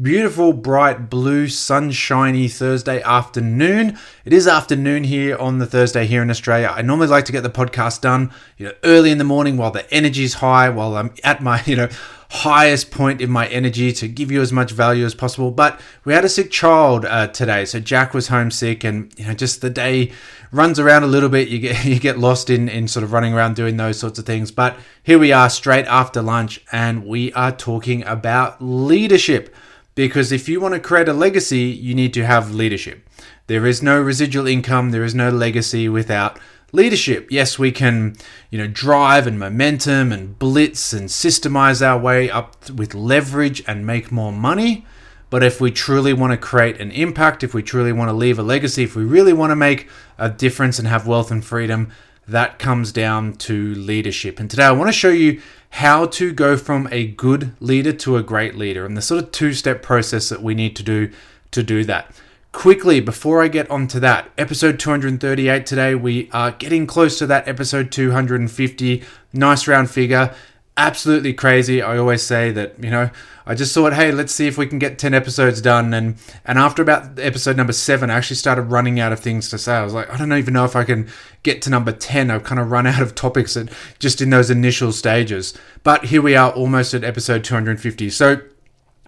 beautiful, bright, blue, sunshiny Thursday afternoon. It is afternoon here on the Thursday here in Australia. I normally like to get the podcast done, you know, early in the morning while the energy's high, while I'm at my, you know, highest point in my energy to give you as much value as possible. But we had a sick child uh, today, so Jack was homesick, and you know, just the day runs around a little bit. You get you get lost in in sort of running around doing those sorts of things. But here we are, straight after lunch, and we are talking about leadership. Because if you want to create a legacy, you need to have leadership. There is no residual income, there is no legacy without leadership. Yes, we can, you know, drive and momentum and blitz and systemize our way up with leverage and make more money. But if we truly want to create an impact, if we truly want to leave a legacy, if we really want to make a difference and have wealth and freedom, that comes down to leadership. And today I want to show you how to go from a good leader to a great leader and the sort of two step process that we need to do to do that. Quickly, before I get onto that, episode 238 today, we are getting close to that episode 250. Nice round figure absolutely crazy. I always say that, you know, I just thought, hey, let's see if we can get 10 episodes done. And and after about episode number seven, I actually started running out of things to say. I was like, I don't even know if I can get to number 10. I've kind of run out of topics at, just in those initial stages. But here we are almost at episode 250. So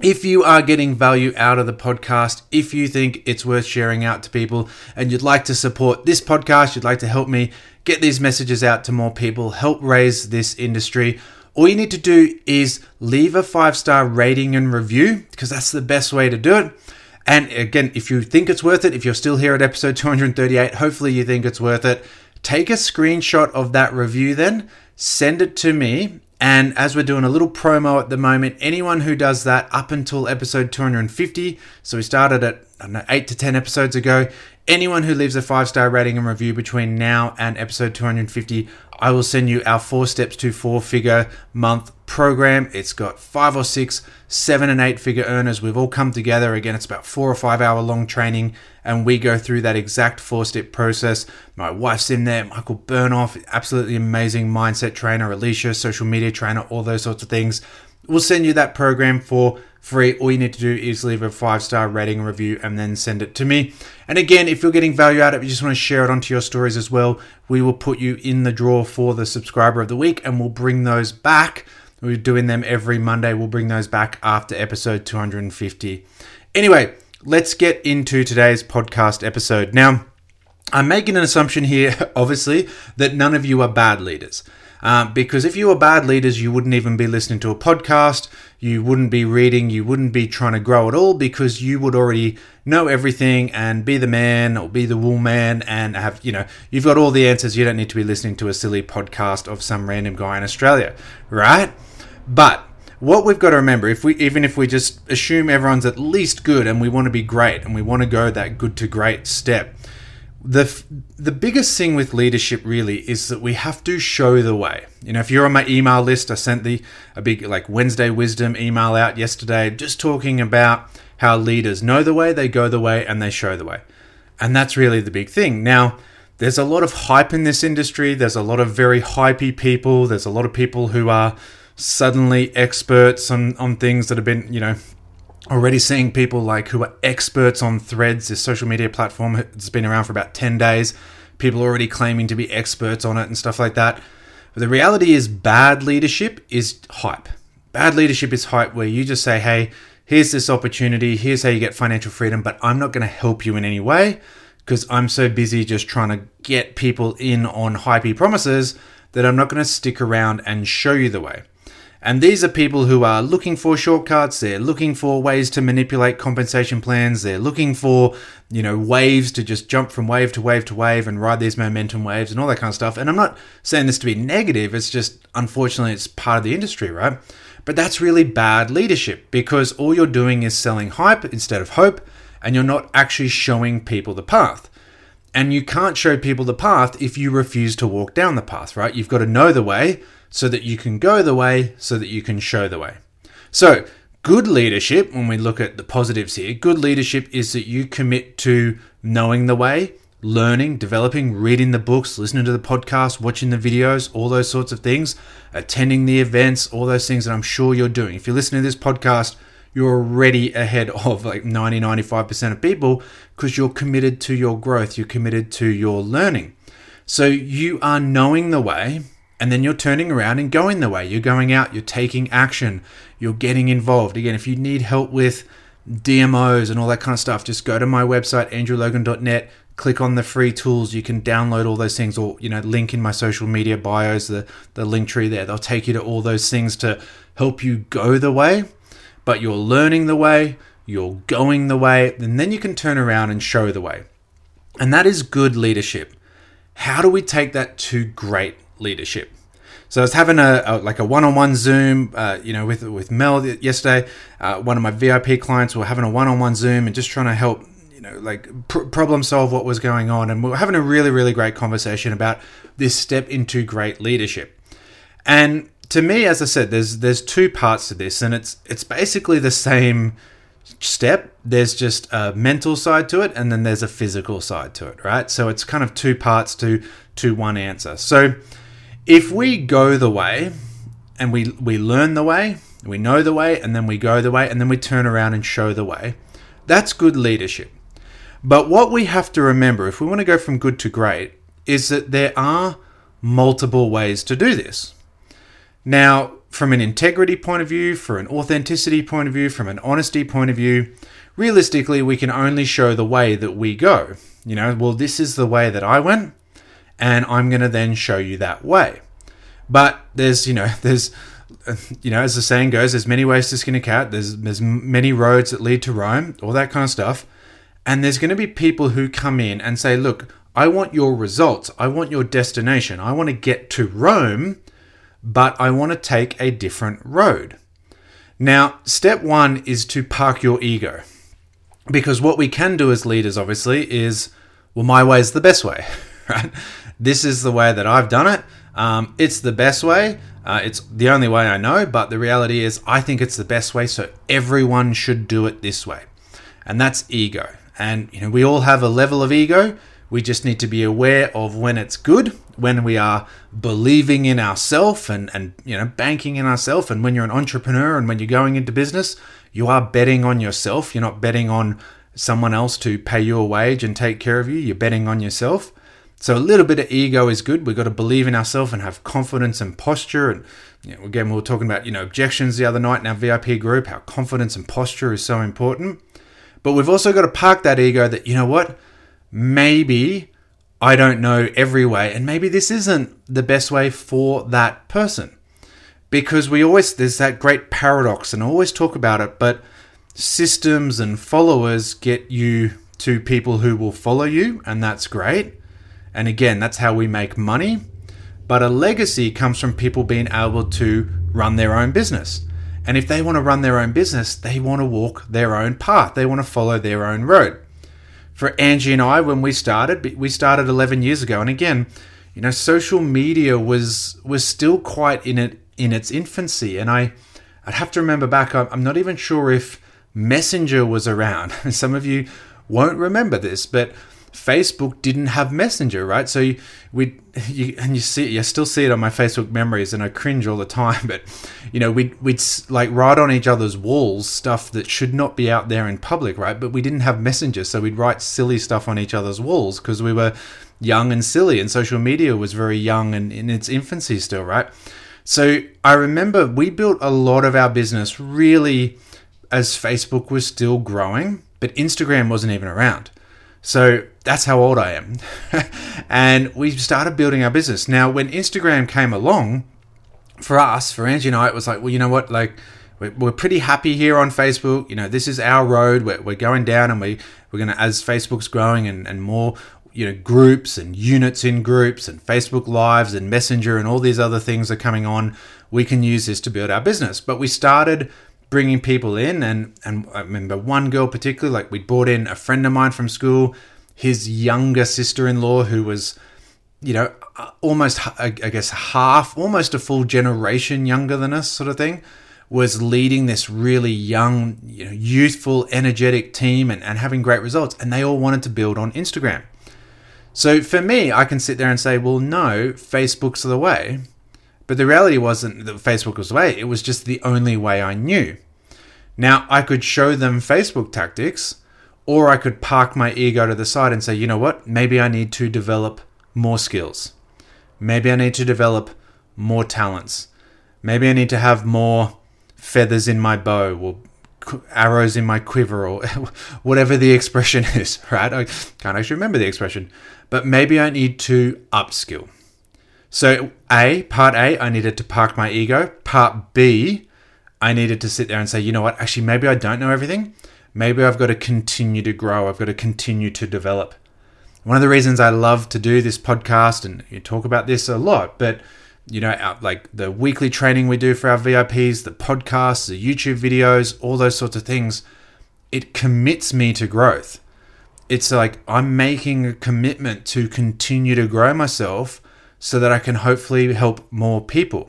if you are getting value out of the podcast, if you think it's worth sharing out to people and you'd like to support this podcast, you'd like to help me get these messages out to more people, help raise this industry, all you need to do is leave a five star rating and review because that's the best way to do it. And again, if you think it's worth it, if you're still here at episode 238, hopefully you think it's worth it. Take a screenshot of that review then, send it to me. And as we're doing a little promo at the moment, anyone who does that up until episode 250, so we started at I don't know, eight to 10 episodes ago, anyone who leaves a five star rating and review between now and episode 250, I will send you our four steps to four figure month program. It's got five or six, seven and eight figure earners. We've all come together. Again, it's about four or five hour long training, and we go through that exact four step process. My wife's in there, Michael Burnoff, absolutely amazing mindset trainer, Alicia, social media trainer, all those sorts of things. We'll send you that program for free. All you need to do is leave a five star rating review and then send it to me. And again, if you're getting value out of it, you just want to share it onto your stories as well, we will put you in the draw for the subscriber of the week and we'll bring those back. We're doing them every Monday. We'll bring those back after episode 250. Anyway, let's get into today's podcast episode. Now, I'm making an assumption here, obviously, that none of you are bad leaders. Um, because if you were bad leaders, you wouldn't even be listening to a podcast, you wouldn't be reading, you wouldn't be trying to grow at all because you would already know everything and be the man or be the woman and have, you know, you've got all the answers. You don't need to be listening to a silly podcast of some random guy in Australia, right? But what we've got to remember if we even if we just assume everyone's at least good and we want to be great and we want to go that good to great step the the biggest thing with leadership really is that we have to show the way. You know, if you're on my email list, I sent the a big like Wednesday wisdom email out yesterday, just talking about how leaders know the way, they go the way, and they show the way, and that's really the big thing. Now, there's a lot of hype in this industry. There's a lot of very hypey people. There's a lot of people who are suddenly experts on on things that have been you know already seeing people like who are experts on threads. This social media platform it's been around for about 10 days. People already claiming to be experts on it and stuff like that. But the reality is bad leadership is hype. Bad leadership is hype where you just say hey here's this opportunity. Here's how you get financial freedom but i'm not going to help you in any way because i'm so busy just trying to get people in on hypey promises that i'm not going to stick around and show you the way and these are people who are looking for shortcuts, they're looking for ways to manipulate compensation plans, they're looking for, you know, waves to just jump from wave to wave to wave and ride these momentum waves and all that kind of stuff. And I'm not saying this to be negative, it's just unfortunately it's part of the industry, right? But that's really bad leadership because all you're doing is selling hype instead of hope. and you're not actually showing people the path. And you can't show people the path if you refuse to walk down the path, right? You've got to know the way so that you can go the way, so that you can show the way. So, good leadership, when we look at the positives here, good leadership is that you commit to knowing the way, learning, developing, reading the books, listening to the podcast, watching the videos, all those sorts of things, attending the events, all those things that I'm sure you're doing. If you're listening to this podcast, you're already ahead of like 90 95% of people because you're committed to your growth, you're committed to your learning. So you are knowing the way and then you're turning around and going the way. You're going out, you're taking action, you're getting involved. Again, if you need help with DMOs and all that kind of stuff, just go to my website, andrewlogan.net, click on the free tools. You can download all those things or, you know, link in my social media bios, the, the link tree there. They'll take you to all those things to help you go the way, but you're learning the way, you're going the way, and then you can turn around and show the way. And that is good leadership. How do we take that to great leadership. So I was having a, a like a one-on-one Zoom, uh, you know, with with Mel yesterday. Uh, one of my VIP clients were having a one-on-one Zoom and just trying to help, you know, like pr- problem solve what was going on, and we are having a really really great conversation about this step into great leadership. And to me, as I said, there's there's two parts to this, and it's it's basically the same step. There's just a mental side to it, and then there's a physical side to it, right? So it's kind of two parts to to one answer. So if we go the way and we we learn the way, we know the way, and then we go the way, and then we turn around and show the way, that's good leadership. But what we have to remember, if we want to go from good to great, is that there are multiple ways to do this. Now, from an integrity point of view, for an authenticity point of view, from an honesty point of view, realistically, we can only show the way that we go. You know, well, this is the way that I went, and I'm going to then show you that way. But there's, you know, there's, you know, as the saying goes, there's many ways to skin a cat. There's there's many roads that lead to Rome, all that kind of stuff. And there's going to be people who come in and say, look, I want your results. I want your destination. I want to get to Rome, but I want to take a different road. Now, step one is to park your ego. Because what we can do as leaders, obviously, is, well, my way is the best way, right? this is the way that I've done it. Um, it's the best way. Uh, it's the only way I know, but the reality is, I think it's the best way, so everyone should do it this way. And that's ego. And you know, we all have a level of ego. We just need to be aware of when it's good, when we are believing in ourselves and, and you know banking in ourselves. And when you're an entrepreneur and when you're going into business, you are betting on yourself. You're not betting on someone else to pay you a wage and take care of you. You're betting on yourself. So a little bit of ego is good. We've got to believe in ourselves and have confidence and posture. And you know, again, we were talking about you know objections the other night in our VIP group. How confidence and posture is so important. But we've also got to park that ego that you know what, maybe I don't know every way, and maybe this isn't the best way for that person. Because we always there's that great paradox, and I always talk about it. But systems and followers get you to people who will follow you, and that's great and again, that's how we make money. But a legacy comes from people being able to run their own business. And if they want to run their own business, they want to walk their own path. They want to follow their own road. For Angie and I, when we started, we started 11 years ago. And again, you know, social media was was still quite in it in its infancy. And I, I'd have to remember back. I'm not even sure if Messenger was around. Some of you won't remember this, but Facebook didn't have Messenger, right? So we you, and you see you still see it on my Facebook memories, and I cringe all the time. But you know, we we'd, we'd like write on each other's walls stuff that should not be out there in public, right? But we didn't have Messenger, so we'd write silly stuff on each other's walls because we were young and silly, and social media was very young and in its infancy still, right? So I remember we built a lot of our business really as Facebook was still growing, but Instagram wasn't even around. So that's how old I am. and we started building our business. Now, when Instagram came along, for us, for Angie and I, it was like, well, you know what? Like, we're, pretty happy here on Facebook. You know, this is our road. We're, we're going down and we, we're going to, as Facebook's growing and, and more, you know, groups and units in groups and Facebook Lives and Messenger and all these other things are coming on, we can use this to build our business. But we started bringing people in and and I remember one girl particularly like we brought in a friend of mine from school his younger sister-in-law who was you know uh, almost I guess half almost a full generation younger than us sort of thing was leading this really young you know youthful energetic team and, and having great results and they all wanted to build on Instagram. So for me I can sit there and say well no Facebook's the way but the reality wasn't that Facebook was the way, it was just the only way I knew. Now, I could show them Facebook tactics, or I could park my ego to the side and say, you know what, maybe I need to develop more skills. Maybe I need to develop more talents. Maybe I need to have more feathers in my bow or arrows in my quiver or whatever the expression is, right? I can't actually remember the expression, but maybe I need to upskill. So, A, part A, I needed to park my ego. Part B, I needed to sit there and say, you know what, actually, maybe I don't know everything. Maybe I've got to continue to grow. I've got to continue to develop. One of the reasons I love to do this podcast, and you talk about this a lot, but you know, like the weekly training we do for our VIPs, the podcasts, the YouTube videos, all those sorts of things, it commits me to growth. It's like I'm making a commitment to continue to grow myself so that I can hopefully help more people.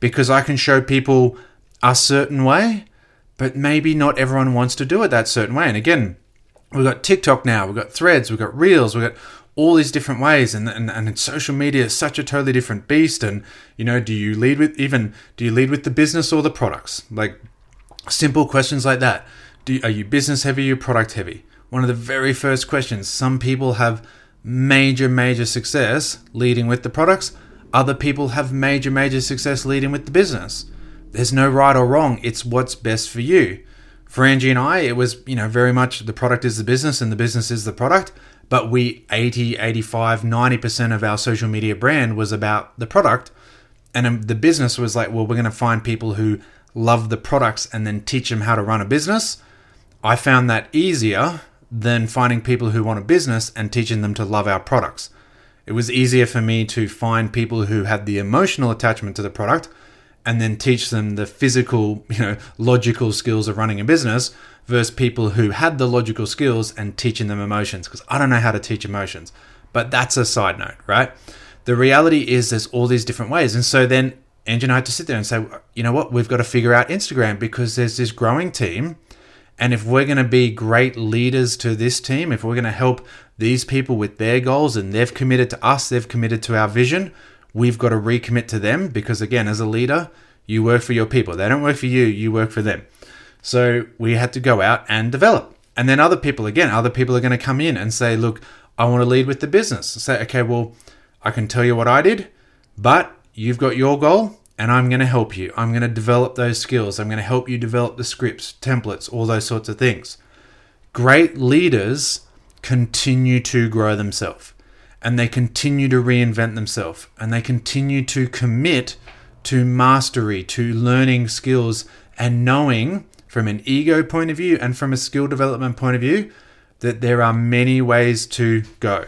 Because I can show people a certain way, but maybe not everyone wants to do it that certain way. And again, we've got TikTok now, we've got threads, we've got reels, we've got all these different ways. And, and and social media is such a totally different beast. And you know do you lead with even do you lead with the business or the products? Like simple questions like that. Do you, are you business heavy or product heavy? One of the very first questions some people have major, major success leading with the products. Other people have major, major success leading with the business. There's no right or wrong. It's what's best for you. For Angie and I, it was, you know, very much the product is the business and the business is the product. But we 80, 85, 90% of our social media brand was about the product. And um, the business was like, well, we're going to find people who love the products and then teach them how to run a business. I found that easier than finding people who want a business and teaching them to love our products. It was easier for me to find people who had the emotional attachment to the product and then teach them the physical, you know, logical skills of running a business versus people who had the logical skills and teaching them emotions because I don't know how to teach emotions. But that's a side note, right? The reality is there's all these different ways. And so then Angie and I had to sit there and say, you know what, we've got to figure out Instagram because there's this growing team and if we're going to be great leaders to this team, if we're going to help these people with their goals and they've committed to us, they've committed to our vision, we've got to recommit to them because, again, as a leader, you work for your people. They don't work for you, you work for them. So we had to go out and develop. And then other people, again, other people are going to come in and say, look, I want to lead with the business. Say, okay, well, I can tell you what I did, but you've got your goal and I'm going to help you. I'm going to develop those skills. I'm going to help you develop the scripts, templates, all those sorts of things. Great leaders continue to grow themselves and they continue to reinvent themselves and they continue to commit to mastery, to learning skills and knowing from an ego point of view and from a skill development point of view that there are many ways to go.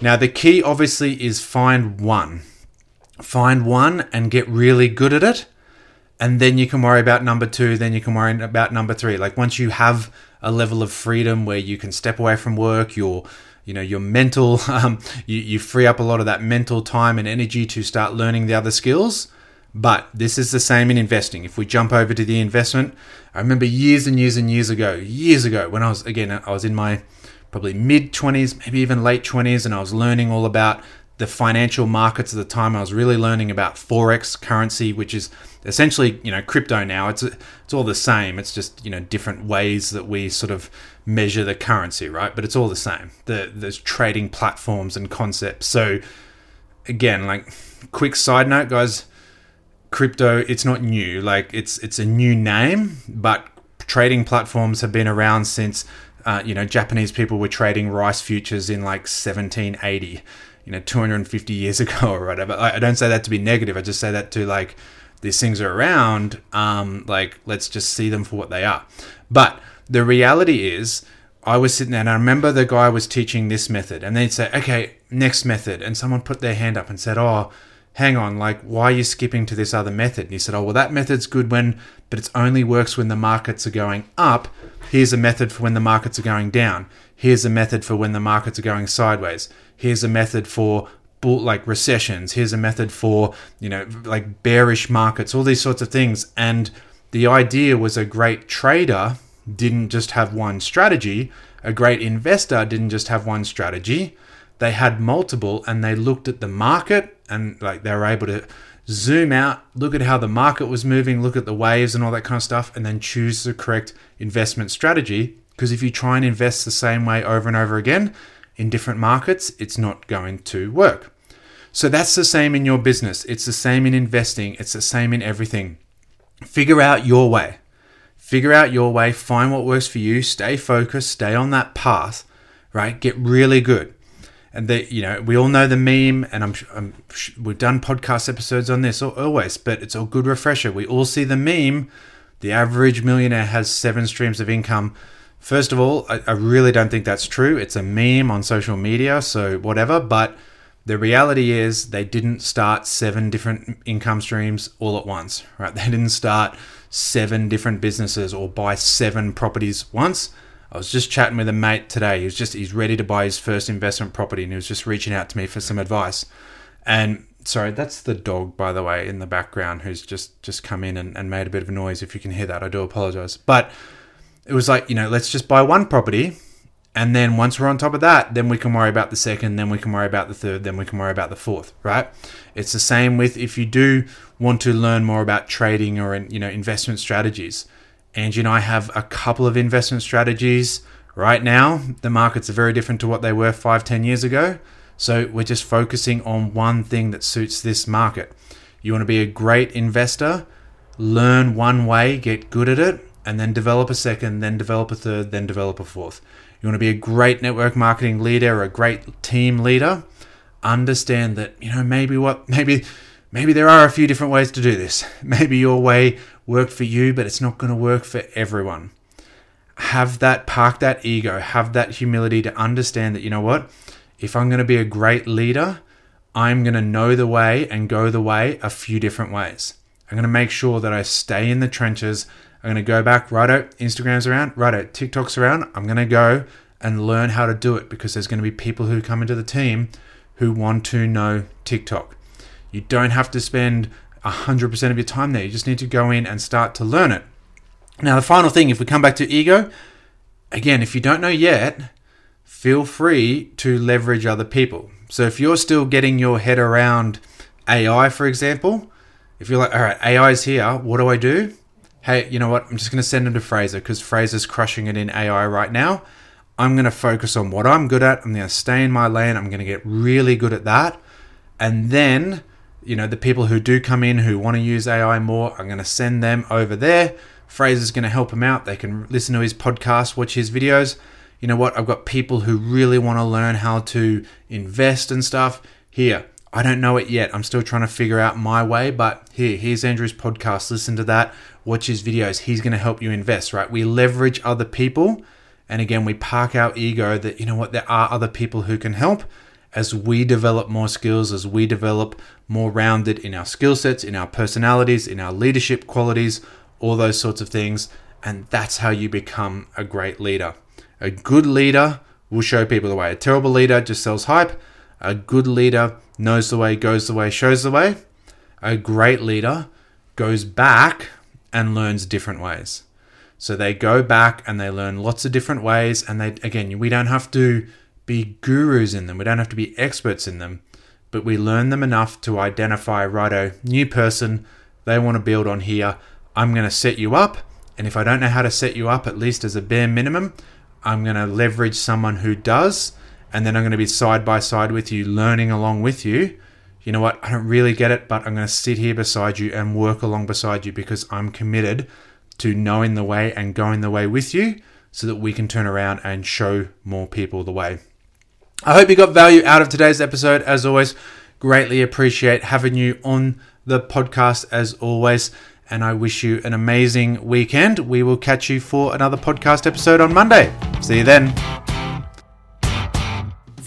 Now, the key obviously is find one find one and get really good at it and then you can worry about number two then you can worry about number three. Like once you have a level of freedom where you can step away from work your you know your mental um, you, you free up a lot of that mental time and energy to start learning the other skills. But this is the same in investing. If we jump over to the investment i remember years and years and years ago years ago when i was again i was in my probably mid 20s maybe even late 20s and i was learning all about the financial markets at the time. I was really learning about forex currency, which is essentially you know crypto now. It's it's all the same. It's just you know different ways that we sort of measure the currency, right? But it's all the same. The there's trading platforms and concepts. So again, like quick side note, guys, crypto it's not new. Like it's it's a new name, but trading platforms have been around since. Uh, you know, Japanese people were trading rice futures in like 1780 you know 250 years ago or whatever. I don't say that to be negative. I just say that to like these things are around. Um, like let's just see them for what they are. But the reality is, I was sitting there and I remember the guy was teaching this method, and they'd say, "Okay, next method," and someone put their hand up and said, "Oh." hang on, like, why are you skipping to this other method? And he said, oh, well, that method's good when, but it only works when the markets are going up. Here's a method for when the markets are going down. Here's a method for when the markets are going sideways. Here's a method for bull, like recessions. Here's a method for, you know, like bearish markets, all these sorts of things. And the idea was a great trader didn't just have one strategy, a great investor didn't just have one strategy. They had multiple and they looked at the market and like they were able to zoom out, look at how the market was moving, look at the waves and all that kind of stuff, and then choose the correct investment strategy. Because if you try and invest the same way over and over again in different markets, it's not going to work. So that's the same in your business. It's the same in investing. It's the same in everything. Figure out your way. Figure out your way, find what works for you, stay focused, stay on that path, right? Get really good. And that you know, we all know the meme, and I'm, I'm we've done podcast episodes on this always, but it's a good refresher. We all see the meme. The average millionaire has seven streams of income. First of all, I, I really don't think that's true. It's a meme on social media, so whatever. But the reality is, they didn't start seven different income streams all at once, right? They didn't start seven different businesses or buy seven properties once. I was just chatting with a mate today. He was just he's ready to buy his first investment property, and he was just reaching out to me for some advice. And sorry, that's the dog, by the way, in the background, who's just just come in and, and made a bit of a noise. If you can hear that, I do apologize. But it was like you know, let's just buy one property and then once we're on top of that, then we can worry about the second, then we can worry about the third, then we can worry about the fourth, right? It's the same with if you do want to learn more about trading or you know investment strategies. Angie and I have a couple of investment strategies right now. The markets are very different to what they were five, ten years ago. So we're just focusing on one thing that suits this market. You want to be a great investor, learn one way, get good at it, and then develop a second, then develop a third, then develop a fourth you want to be a great network marketing leader or a great team leader, understand that, you know, maybe what, maybe, maybe there are a few different ways to do this. Maybe your way worked for you, but it's not going to work for everyone. Have that, park that ego, have that humility to understand that, you know what, if I'm going to be a great leader, I'm going to know the way and go the way a few different ways. I'm going to make sure that I stay in the trenches I'm going to go back, righto, Instagram's around, righto, TikTok's around. I'm going to go and learn how to do it because there's going to be people who come into the team who want to know TikTok. You don't have to spend 100% of your time there. You just need to go in and start to learn it. Now, the final thing, if we come back to ego, again, if you don't know yet, feel free to leverage other people. So if you're still getting your head around AI, for example, if you're like, all right, AI is here, what do I do? Hey, you know what? I'm just going to send him to Fraser because Fraser's crushing it in AI right now. I'm going to focus on what I'm good at. I'm going to stay in my lane. I'm going to get really good at that. And then, you know, the people who do come in who want to use AI more, I'm going to send them over there. Fraser's going to help them out. They can listen to his podcast, watch his videos. You know what? I've got people who really want to learn how to invest and stuff. Here, I don't know it yet. I'm still trying to figure out my way, but here, here's Andrew's podcast. Listen to that watch his videos. He's going to help you invest, right? We leverage other people. And again, we park our ego that, you know what, there are other people who can help as we develop more skills, as we develop more rounded in our skill sets, in our personalities, in our leadership qualities, all those sorts of things. And that's how you become a great leader. A good leader will show people the way. A terrible leader just sells hype. A good leader knows the way, goes the way, shows the way. A great leader goes back and learns different ways. So they go back and they learn lots of different ways. And they, again, we don't have to be gurus in them, we don't have to be experts in them, but we learn them enough to identify, righto, new person, they want to build on here. I'm going to set you up. And if I don't know how to set you up, at least as a bare minimum, I'm going to leverage someone who does. And then I'm going to be side by side with you, learning along with you you know what, I don't really get it, but I'm going to sit here beside you and work along beside you because I'm committed to knowing the way and going the way with you so that we can turn around and show more people the way. I hope you got value out of today's episode. As always, greatly appreciate having you on the podcast as always. And I wish you an amazing weekend. We will catch you for another podcast episode on Monday. See you then.